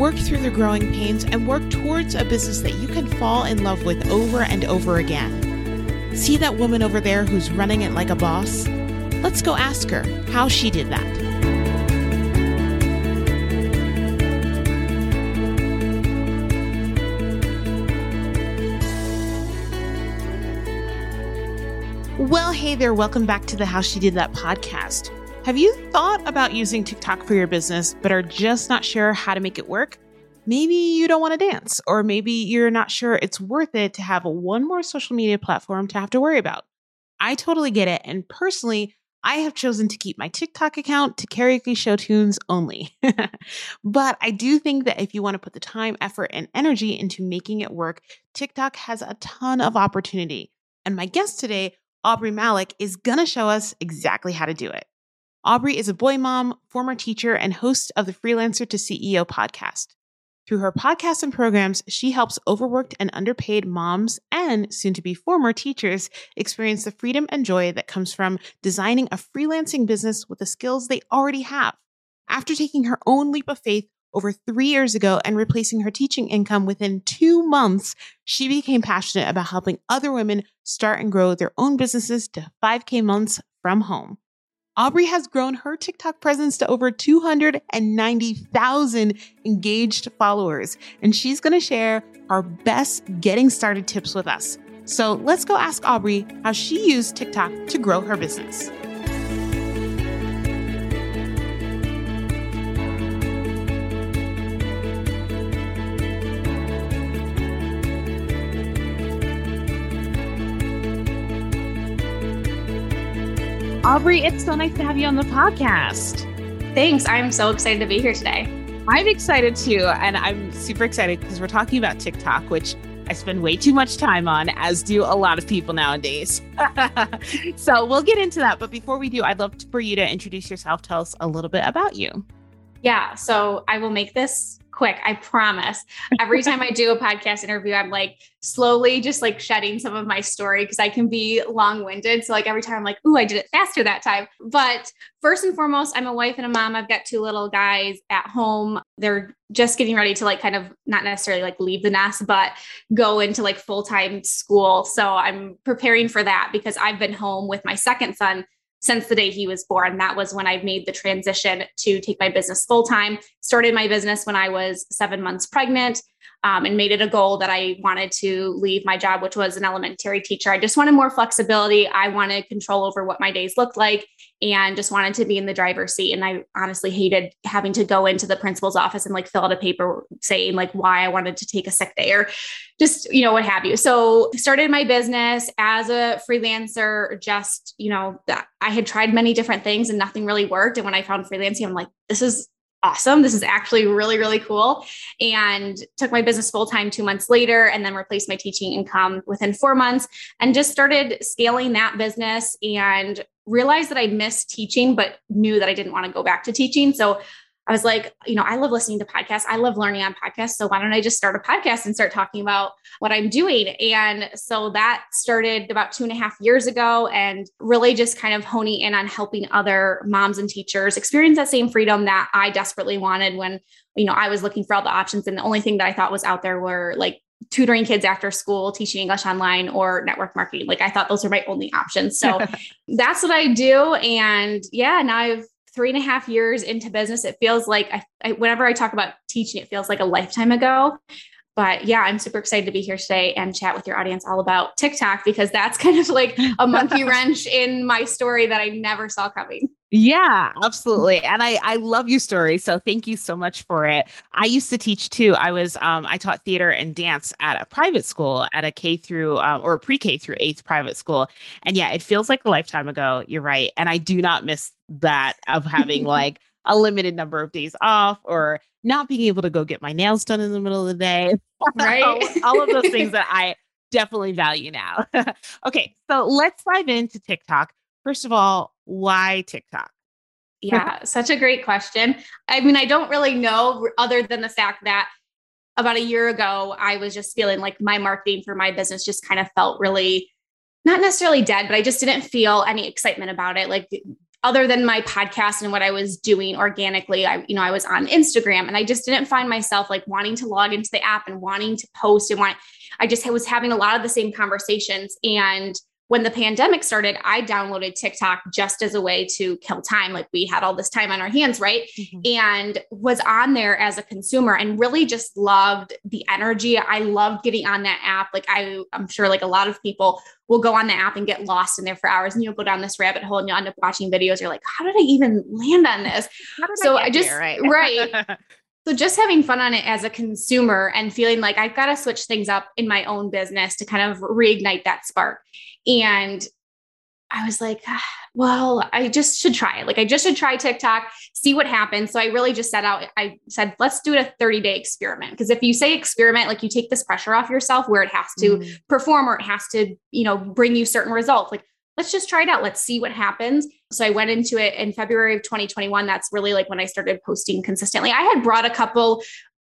work through the growing pains, and work towards a business that you can fall in love with over and over again. See that woman over there who's running it like a boss? Let's go ask her how she did that. Well, hey there, welcome back to the How She Did That podcast. Have you thought about using TikTok for your business, but are just not sure how to make it work? Maybe you don't want to dance, or maybe you're not sure it's worth it to have one more social media platform to have to worry about. I totally get it. And personally, I have chosen to keep my TikTok account to karaoke show tunes only. but I do think that if you want to put the time, effort, and energy into making it work, TikTok has a ton of opportunity. And my guest today, Aubrey Malick, is going to show us exactly how to do it. Aubrey is a boy mom, former teacher, and host of the Freelancer to CEO podcast. Through her podcasts and programs, she helps overworked and underpaid moms and soon to be former teachers experience the freedom and joy that comes from designing a freelancing business with the skills they already have. After taking her own leap of faith over three years ago and replacing her teaching income within two months, she became passionate about helping other women start and grow their own businesses to 5K months from home. Aubrey has grown her TikTok presence to over 290,000 engaged followers, and she's going to share our best getting started tips with us. So let's go ask Aubrey how she used TikTok to grow her business. Aubrey, it's so nice to have you on the podcast. Thanks. I'm so excited to be here today. I'm excited too. And I'm super excited because we're talking about TikTok, which I spend way too much time on, as do a lot of people nowadays. so we'll get into that. But before we do, I'd love for you to introduce yourself. Tell us a little bit about you. Yeah. So I will make this quick. I promise. Every time I do a podcast interview, I'm like slowly just like shedding some of my story because I can be long winded. So, like, every time I'm like, ooh, I did it faster that time. But first and foremost, I'm a wife and a mom. I've got two little guys at home. They're just getting ready to like kind of not necessarily like leave the nest, but go into like full time school. So, I'm preparing for that because I've been home with my second son since the day he was born. That was when I made the transition to take my business full time. Started my business when I was seven months pregnant um, and made it a goal that I wanted to leave my job, which was an elementary teacher. I just wanted more flexibility. I wanted control over what my days looked like and just wanted to be in the driver's seat. And I honestly hated having to go into the principal's office and like fill out a paper saying like why I wanted to take a sick day or just, you know, what have you. So started my business as a freelancer, just, you know, I had tried many different things and nothing really worked. And when I found freelancing, I'm like, this is awesome. This is actually really, really cool. And took my business full time two months later and then replaced my teaching income within four months and just started scaling that business and realized that I missed teaching, but knew that I didn't want to go back to teaching. So I was like, you know, I love listening to podcasts. I love learning on podcasts. So why don't I just start a podcast and start talking about what I'm doing? And so that started about two and a half years ago and really just kind of honing in on helping other moms and teachers experience that same freedom that I desperately wanted when, you know, I was looking for all the options. And the only thing that I thought was out there were like tutoring kids after school, teaching English online, or network marketing. Like I thought those were my only options. So that's what I do. And yeah, now I've three and a half years into business, it feels like I, I, whenever I talk about teaching, it feels like a lifetime ago. But yeah, I'm super excited to be here today and chat with your audience all about TikTok because that's kind of like a monkey wrench in my story that I never saw coming. Yeah, absolutely. And I I love your story. So thank you so much for it. I used to teach too. I was um I taught theater and dance at a private school at a K through um, or pre-K through 8th private school. And yeah, it feels like a lifetime ago. You're right. And I do not miss that of having like a limited number of days off or not being able to go get my nails done in the middle of the day. Right. all, all of those things that I definitely value now. okay, so let's dive into TikTok. First of all, why TikTok? Yeah, such a great question. I mean, I don't really know other than the fact that about a year ago, I was just feeling like my marketing for my business just kind of felt really not necessarily dead, but I just didn't feel any excitement about it. Like other than my podcast and what I was doing organically, I, you know, I was on Instagram and I just didn't find myself like wanting to log into the app and wanting to post and want, I just was having a lot of the same conversations. And when the pandemic started, I downloaded TikTok just as a way to kill time. Like we had all this time on our hands, right? Mm-hmm. And was on there as a consumer and really just loved the energy. I loved getting on that app. Like I, I'm sure like a lot of people will go on the app and get lost in there for hours and you'll go down this rabbit hole and you'll end up watching videos. You're like, how did I even land on this? so I, I just, right. right. So just having fun on it as a consumer and feeling like I've got to switch things up in my own business to kind of reignite that spark. And I was like, ah, well, I just should try it. Like I just should try TikTok, see what happens. So I really just set out, I said, let's do it a 30 day experiment. Because if you say experiment, like you take this pressure off yourself where it has to mm. perform or it has to, you know, bring you certain results. Like let's just try it out. Let's see what happens. So I went into it in February of 2021. That's really like when I started posting consistently. I had brought a couple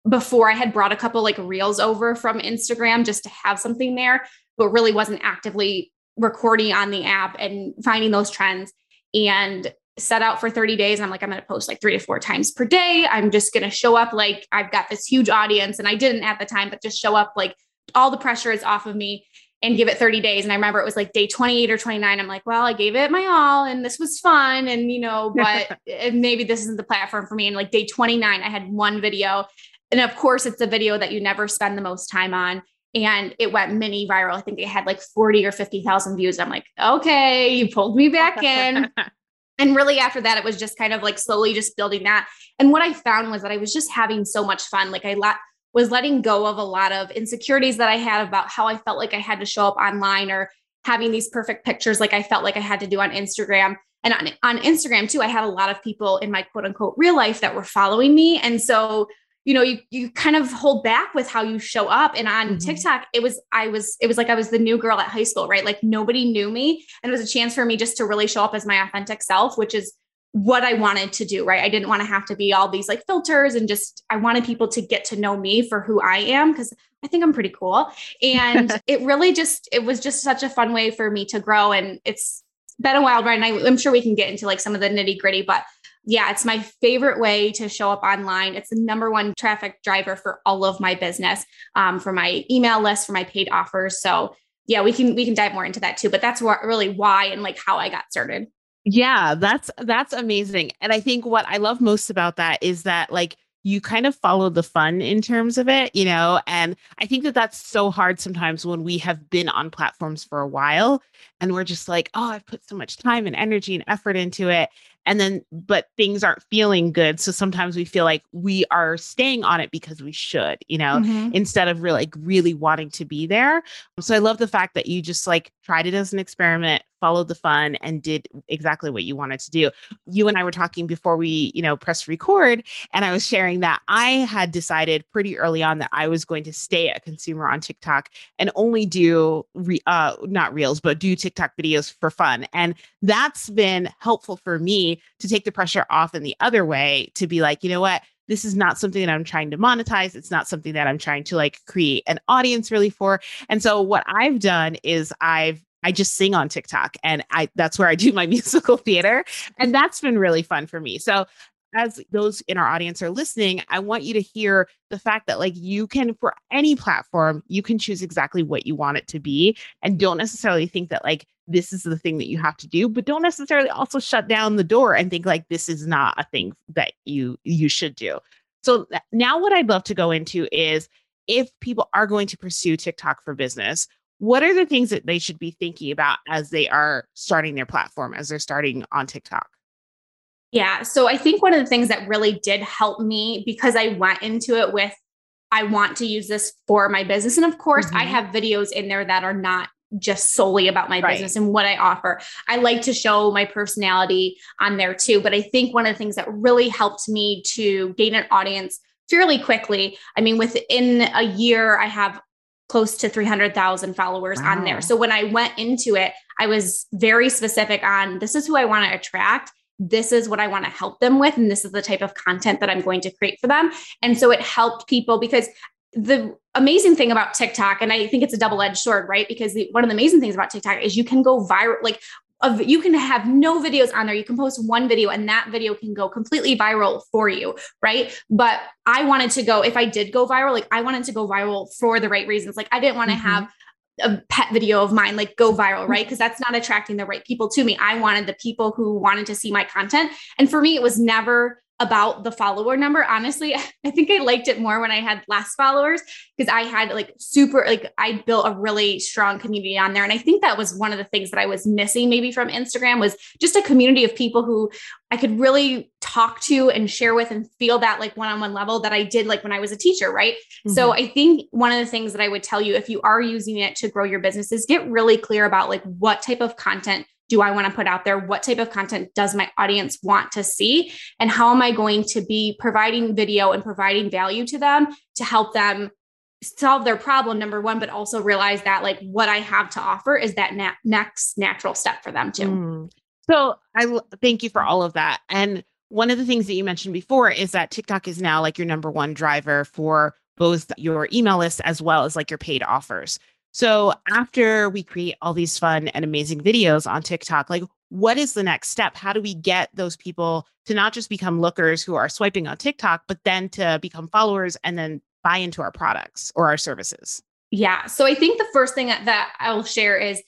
before I had brought a couple like reels over from Instagram just to have something there, but really wasn't actively recording on the app and finding those trends and set out for 30 days. I'm like, I'm going to post like three to four times per day. I'm just going to show up like I've got this huge audience. And I didn't at the time, but just show up like all the pressure is off of me and give it 30 days. And I remember it was like day 28 or 29. I'm like, well, I gave it my all and this was fun. And, you know, but eh, maybe this isn't the platform for me. And like day 29, I had one video. And of course, it's a video that you never spend the most time on. And it went mini viral. I think it had like 40 or 50,000 views. I'm like, okay, you pulled me back in. and really after that, it was just kind of like slowly just building that. And what I found was that I was just having so much fun. Like I let was letting go of a lot of insecurities that I had about how I felt like I had to show up online or having these perfect pictures like I felt like I had to do on Instagram. And on, on Instagram too, I had a lot of people in my quote unquote real life that were following me. And so, you know, you you kind of hold back with how you show up. And on mm-hmm. TikTok, it was I was it was like I was the new girl at high school, right? Like nobody knew me. And it was a chance for me just to really show up as my authentic self, which is what I wanted to do, right? I didn't want to have to be all these like filters and just, I wanted people to get to know me for who I am because I think I'm pretty cool. And it really just, it was just such a fun way for me to grow. And it's been a wild ride. And I, I'm sure we can get into like some of the nitty gritty, but yeah, it's my favorite way to show up online. It's the number one traffic driver for all of my business, um, for my email list, for my paid offers. So yeah, we can we can dive more into that too. But that's what really why and like how I got started. Yeah, that's that's amazing. And I think what I love most about that is that like you kind of follow the fun in terms of it, you know, and I think that that's so hard sometimes when we have been on platforms for a while and we're just like, "Oh, I've put so much time and energy and effort into it." And then but things aren't feeling good, so sometimes we feel like we are staying on it because we should, you know, mm-hmm. instead of really like really wanting to be there. So I love the fact that you just like tried it as an experiment, followed the fun and did exactly what you wanted to do. You and I were talking before we, you know, press record and I was sharing that I had decided pretty early on that I was going to stay a consumer on TikTok and only do re- uh not reels but do TikTok videos for fun. And that's been helpful for me to take the pressure off in the other way to be like, you know what? this is not something that I'm trying to monetize. It's not something that I'm trying to like create an audience really for. And so what I've done is I've I just sing on TikTok and I that's where I do my musical theater and that's been really fun for me. So as those in our audience are listening, I want you to hear the fact that like you can for any platform, you can choose exactly what you want it to be and don't necessarily think that like this is the thing that you have to do, but don't necessarily also shut down the door and think like this is not a thing that you you should do. So now what I'd love to go into is if people are going to pursue TikTok for business, what are the things that they should be thinking about as they are starting their platform, as they're starting on TikTok? Yeah. So I think one of the things that really did help me because I went into it with, I want to use this for my business. And of course, mm-hmm. I have videos in there that are not just solely about my right. business and what I offer. I like to show my personality on there too. But I think one of the things that really helped me to gain an audience fairly quickly, I mean, within a year, I have close to 300,000 followers wow. on there. So when I went into it, I was very specific on this is who I want to attract. This is what I want to help them with. And this is the type of content that I'm going to create for them. And so it helped people because the amazing thing about TikTok, and I think it's a double edged sword, right? Because the, one of the amazing things about TikTok is you can go viral. Like of you can have no videos on there. You can post one video and that video can go completely viral for you, right? But I wanted to go, if I did go viral, like I wanted to go viral for the right reasons. Like I didn't want to mm-hmm. have a pet video of mine like go viral, mm-hmm. right? Because that's not attracting the right people to me. I wanted the people who wanted to see my content. And for me, it was never about the follower number. Honestly, I think I liked it more when I had less followers because I had like super, like I built a really strong community on there. And I think that was one of the things that I was missing maybe from Instagram was just a community of people who I could really talk to and share with and feel that like one-on-one level that I did like when I was a teacher, right? Mm-hmm. So I think one of the things that I would tell you if you are using it to grow your business is get really clear about like what type of content do I want to put out there? What type of content does my audience want to see? And how am I going to be providing video and providing value to them to help them solve their problem number one but also realize that like what i have to offer is that na- next natural step for them too mm. so i thank you for all of that and one of the things that you mentioned before is that tiktok is now like your number one driver for both your email list as well as like your paid offers so after we create all these fun and amazing videos on TikTok, like what is the next step? How do we get those people to not just become lookers who are swiping on TikTok, but then to become followers and then buy into our products or our services? Yeah. So I think the first thing that I'll share is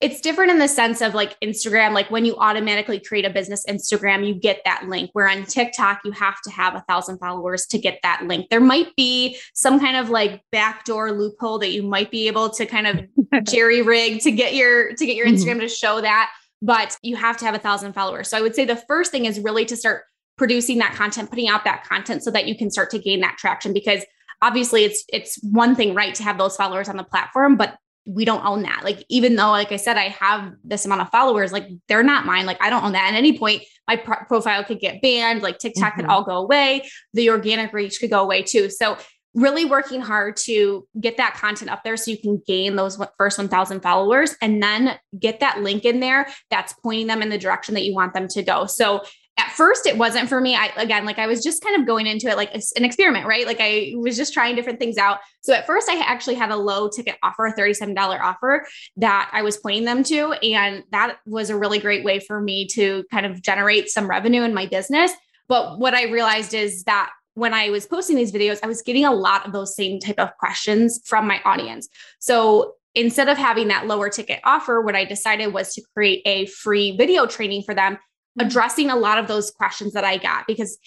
it's different in the sense of like Instagram, like when you automatically create a business Instagram, you get that link. Where on TikTok, you have to have a thousand followers to get that link. There might be some kind of like backdoor loophole that you might be able to kind of jerry rig to get your to get your mm-hmm. Instagram mm-hmm. to show that, but you have to have a thousand followers. So I would say the first thing is really to start producing that content, putting out that content so that you can start to gain that traction because obviously it's it's one thing right to have those followers on the platform but we don't own that. Like, even though, like I said, I have this amount of followers, like they're not mine. Like, I don't own that. At any point, my pro- profile could get banned, like TikTok mm-hmm. could all go away. The organic reach could go away too. So, really working hard to get that content up there so you can gain those first 1000 followers and then get that link in there that's pointing them in the direction that you want them to go. So at first it wasn't for me. I again, like I was just kind of going into it like an experiment, right? Like I was just trying different things out. So at first I actually had a low ticket offer, a $37 offer that I was pointing them to. And that was a really great way for me to kind of generate some revenue in my business. But what I realized is that when I was posting these videos, I was getting a lot of those same type of questions from my audience. So instead of having that lower ticket offer, what I decided was to create a free video training for them. Mm-hmm. addressing a lot of those questions that I got because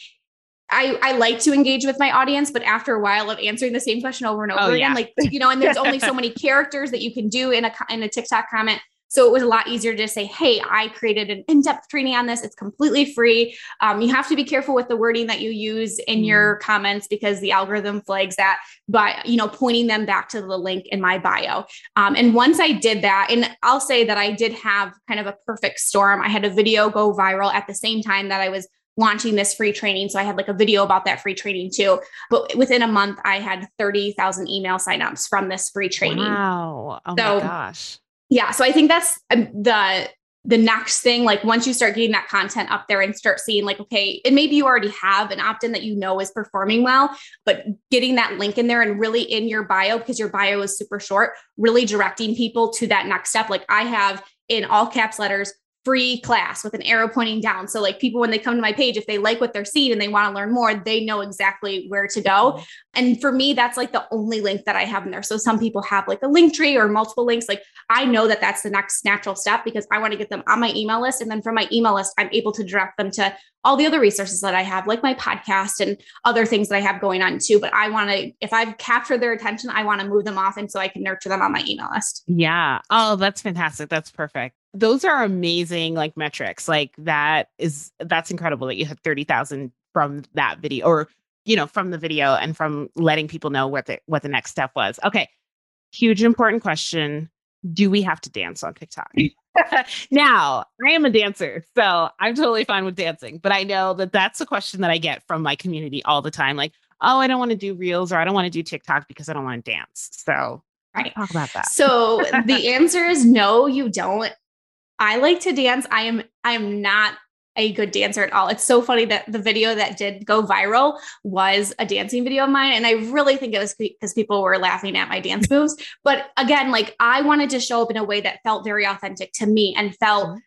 I, I like to engage with my audience, but after a while of answering the same question over and oh, over oh, again, yeah. like, you know, and there's only so many characters that you can do in a, in a TikTok comment. So it was a lot easier to say, Hey, I created an in-depth training on this. It's completely free. Um, you have to be careful with the wording that you use in mm. your comments because the algorithm flags that, but you know, pointing them back to the link in my bio. Um, and once I did that, and I'll say that I did have kind of a perfect storm. I had a video go viral at the same time that I was launching this free training. So I had like a video about that free training too. But within a month, I had 30,000 email signups from this free training. Wow. Oh so, my gosh yeah so i think that's um, the the next thing like once you start getting that content up there and start seeing like okay and maybe you already have an opt-in that you know is performing well but getting that link in there and really in your bio because your bio is super short really directing people to that next step. Like i have in all caps letters free class with an arrow pointing down. So like people when they come to my page, if they like what they're seeing and they want to learn more, they know exactly where to go. Mm-hmm. And for me, that's like the only link that I have in there. So some people have like a link tree or multiple links. Like I know that that's the next natural step because I want to get them on my email list. And then from my email list, I'm able to direct them to all the other resources that I have, like my podcast and other things that I have going on too. But I want to, if I've captured their attention, I want to move them off and so I can nurture them on my email list. Yeah. Oh, that's fantastic. That's perfect those are amazing like metrics like that is that's incredible that you had 30,000 from that video or you know from the video and from letting people know what the what the next step was okay huge important question do we have to dance on TikTok now I am a dancer so I'm totally fine with dancing but I know that that's a question that I get from my community all the time like oh I don't want to do reels or I don't want to do TikTok because I don't want to dance so Right. Talk about that. So the answer is no, you don't. I like to dance. I am I am not a good dancer at all. It's so funny that the video that did go viral was a dancing video of mine. And I really think it was because people were laughing at my dance moves. But again, like I wanted to show up in a way that felt very authentic to me and felt mm-hmm.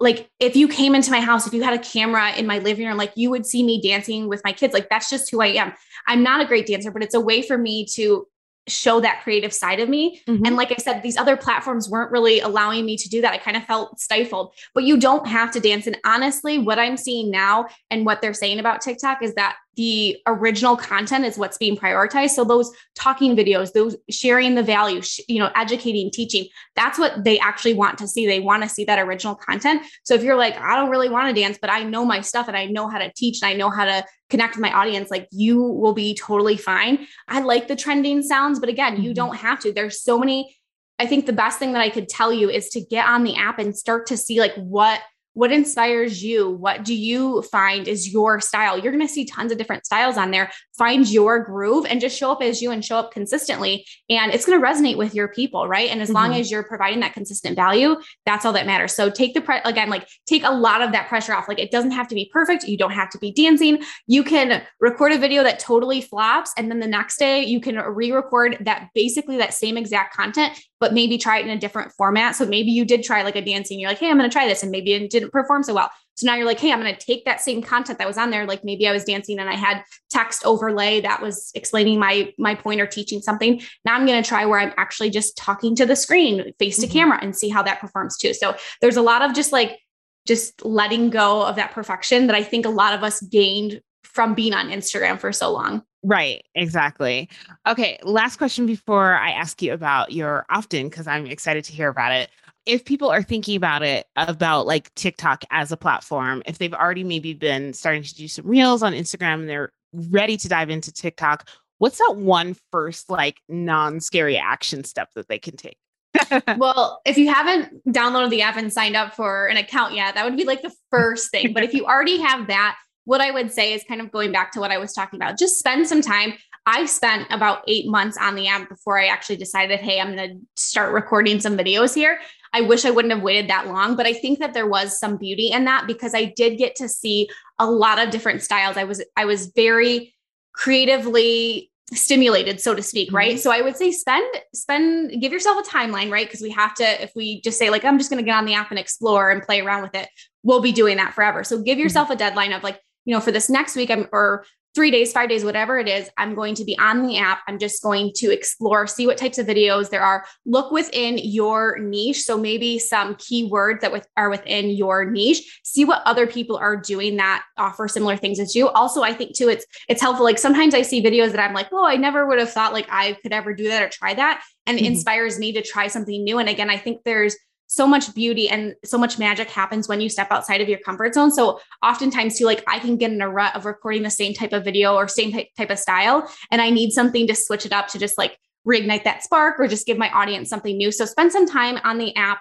like if you came into my house, if you had a camera in my living room, like you would see me dancing with my kids. Like that's just who I am. I'm not a great dancer, but it's a way for me to show that creative side of me. Mm-hmm. And like I said, these other platforms weren't really allowing me to do that. I kind of felt stifled, but you don't have to dance. And honestly, what I'm seeing now and what they're saying about TikTok is that the original content is what's being prioritized. So those talking videos, those sharing the value, sh- you know, educating, teaching, that's what they actually want to see. They want to see that original content. So if you're like, I don't really want to dance, but I know my stuff and I know how to teach and I know how to connect with my audience, like you will be totally fine. I like the trending sounds, but again, you mm-hmm. don't have to. There's so many I think the best thing that I could tell you is to get on the app and start to see like what what inspires you? What do you find is your style? You're going to see tons of different styles on there. Find your groove and just show up as you and show up consistently. And it's going to resonate with your people, right? And as mm-hmm. long as you're providing that consistent value, that's all that matters. So take the, pre- again, like take a lot of that pressure off. Like it doesn't have to be perfect. You don't have to be dancing. You can record a video that totally flops. And then the next day you can re record that basically that same exact content but maybe try it in a different format. So maybe you did try like a dancing, you're like, hey, I'm going to try this. And maybe it didn't perform so well. So now you're like, hey, I'm going to take that same content that was on there. Like maybe I was dancing and I had text overlay that was explaining my my point or teaching something. Now I'm going to try where I'm actually just talking to the screen, face to mm-hmm. camera, and see how that performs too. So there's a lot of just like just letting go of that perfection that I think a lot of us gained from being on Instagram for so long. Right, exactly. Okay, last question before I ask you about your opt-in because I'm excited to hear about it. If people are thinking about it about like TikTok as a platform, if they've already maybe been starting to do some reels on Instagram and they're ready to dive into TikTok, what's that one first like non-scary action step that they can take? well, if you haven't downloaded the app and signed up for an account yet, that would be like the first thing. But if you already have that, what I would say is kind of going back to what I was talking about. Just spend some time. I spent about eight months on the app before I actually decided, hey, I'm going to start recording some videos here. I wish I wouldn't have waited that long, but I think that there was some beauty in that because I did get to see a lot of different styles. I was I was very creatively stimulated so to speak right mm-hmm. so i would say spend spend give yourself a timeline right because we have to if we just say like i'm just going to get on the app and explore and play around with it we'll be doing that forever so give mm-hmm. yourself mm-hmm. a deadline of like you know, for this next week, I'm or three days, five days, whatever it is, I'm going to be on the app. I'm just going to explore, see what types of videos there are. Look within your niche. So maybe some keywords that with, are within your niche. See what other people are doing that offer similar things as you. Also, I think too, it's it's helpful. Like sometimes I see videos that I'm like, oh, I never would have thought like I could ever do that or try that, and mm-hmm. inspires me to try something new. And again, I think there's so much beauty and so much magic happens when you step outside of your comfort zone. So oftentimes too, like I can get in a rut of recording the same type of video or same type of style. And I need something to switch it up to just like reignite that spark or just give my audience something new. So spend some time on the app,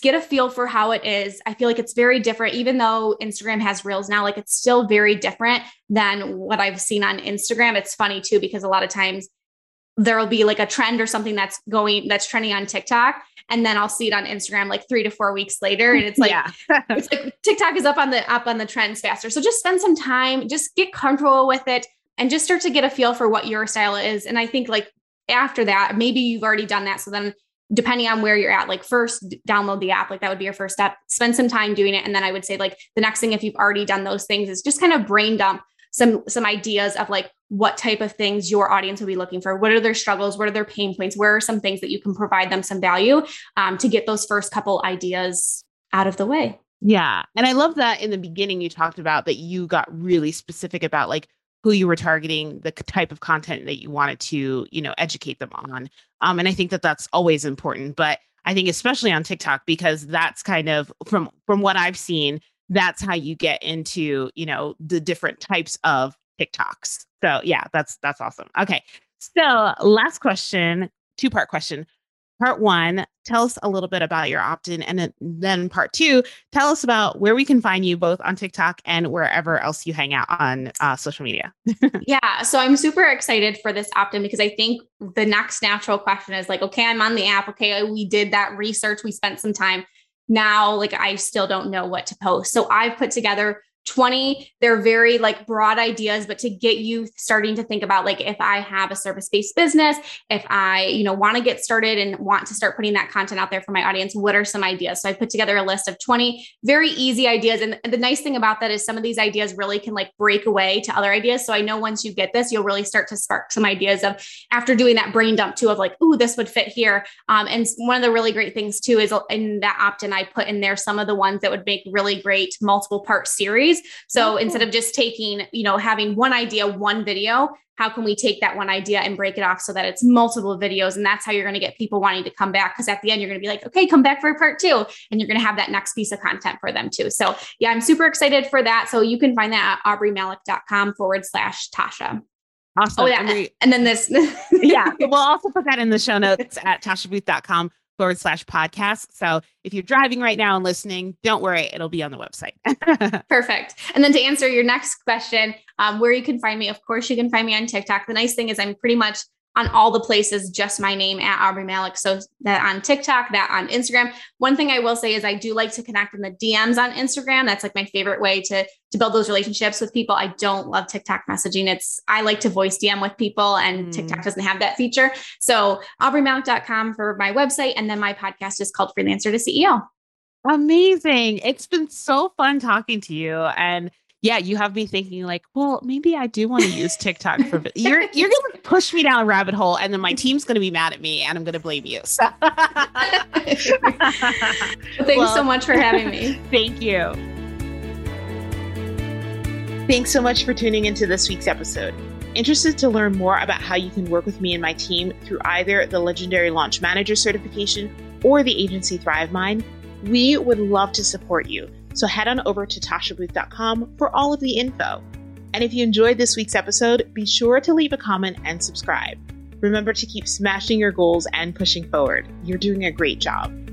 get a feel for how it is. I feel like it's very different, even though Instagram has reels now, like it's still very different than what I've seen on Instagram. It's funny too, because a lot of times there'll be like a trend or something that's going that's trending on TikTok and then I'll see it on Instagram like 3 to 4 weeks later and it's like yeah. it's like TikTok is up on the up on the trends faster. So just spend some time, just get comfortable with it and just start to get a feel for what your style is and I think like after that maybe you've already done that so then depending on where you're at like first download the app like that would be your first step spend some time doing it and then i would say like the next thing if you've already done those things is just kind of brain dump some some ideas of like what type of things your audience will be looking for. What are their struggles? What are their pain points? Where are some things that you can provide them some value um, to get those first couple ideas out of the way? Yeah. And i love that in the beginning you talked about that you got really specific about like who you were targeting the type of content that you wanted to you know educate them on. Um, and i think that that's always important but i think especially on tiktok because that's kind of from from what i've seen that's how you get into you know the different types of tiktoks so yeah that's that's awesome okay so last question two part question part one, tell us a little bit about your opt in. And then part two, tell us about where we can find you both on TikTok and wherever else you hang out on uh, social media. yeah. So I'm super excited for this opt in because I think the next natural question is like, okay, I'm on the app. Okay, we did that research, we spent some time. Now, like, I still don't know what to post. So I've put together 20 they're very like broad ideas but to get you starting to think about like if i have a service based business if i you know want to get started and want to start putting that content out there for my audience what are some ideas? So i put together a list of 20 very easy ideas and the nice thing about that is some of these ideas really can like break away to other ideas. So i know once you get this you'll really start to spark some ideas of after doing that brain dump too of like ooh this would fit here. Um, and one of the really great things too is in that opt-in i put in there some of the ones that would make really great multiple part series so oh, instead of just taking, you know, having one idea, one video, how can we take that one idea and break it off so that it's multiple videos? And that's how you're going to get people wanting to come back. Cause at the end, you're going to be like, okay, come back for part two. And you're going to have that next piece of content for them too. So yeah, I'm super excited for that. So you can find that at aubreymalick.com forward slash Tasha. Awesome. Oh, yeah. And, we, and then this. yeah. We'll also put that in the show notes at tashabooth.com forward slash podcast. So if you're driving right now and listening, don't worry, it'll be on the website. Perfect. And then to answer your next question, um, where you can find me, of course, you can find me on TikTok. The nice thing is I'm pretty much on all the places, just my name at Aubrey Malick. So that on TikTok, that on Instagram. One thing I will say is I do like to connect in the DMs on Instagram. That's like my favorite way to to build those relationships with people. I don't love TikTok messaging. It's I like to voice DM with people, and mm. TikTok doesn't have that feature. So aubreymalick.com for my website, and then my podcast is called Freelancer to CEO. Amazing. It's been so fun talking to you and yeah, you have me thinking like, well, maybe I do want to use TikTok for you're you're gonna push me down a rabbit hole, and then my team's gonna be mad at me, and I'm gonna blame you. So. Thanks well, so much for having me. Thank you. Thanks so much for tuning into this week's episode. Interested to learn more about how you can work with me and my team through either the Legendary Launch Manager certification or the agency Thrive Mind? We would love to support you. So head on over to tashabooth.com for all of the info. And if you enjoyed this week's episode, be sure to leave a comment and subscribe. Remember to keep smashing your goals and pushing forward. You're doing a great job.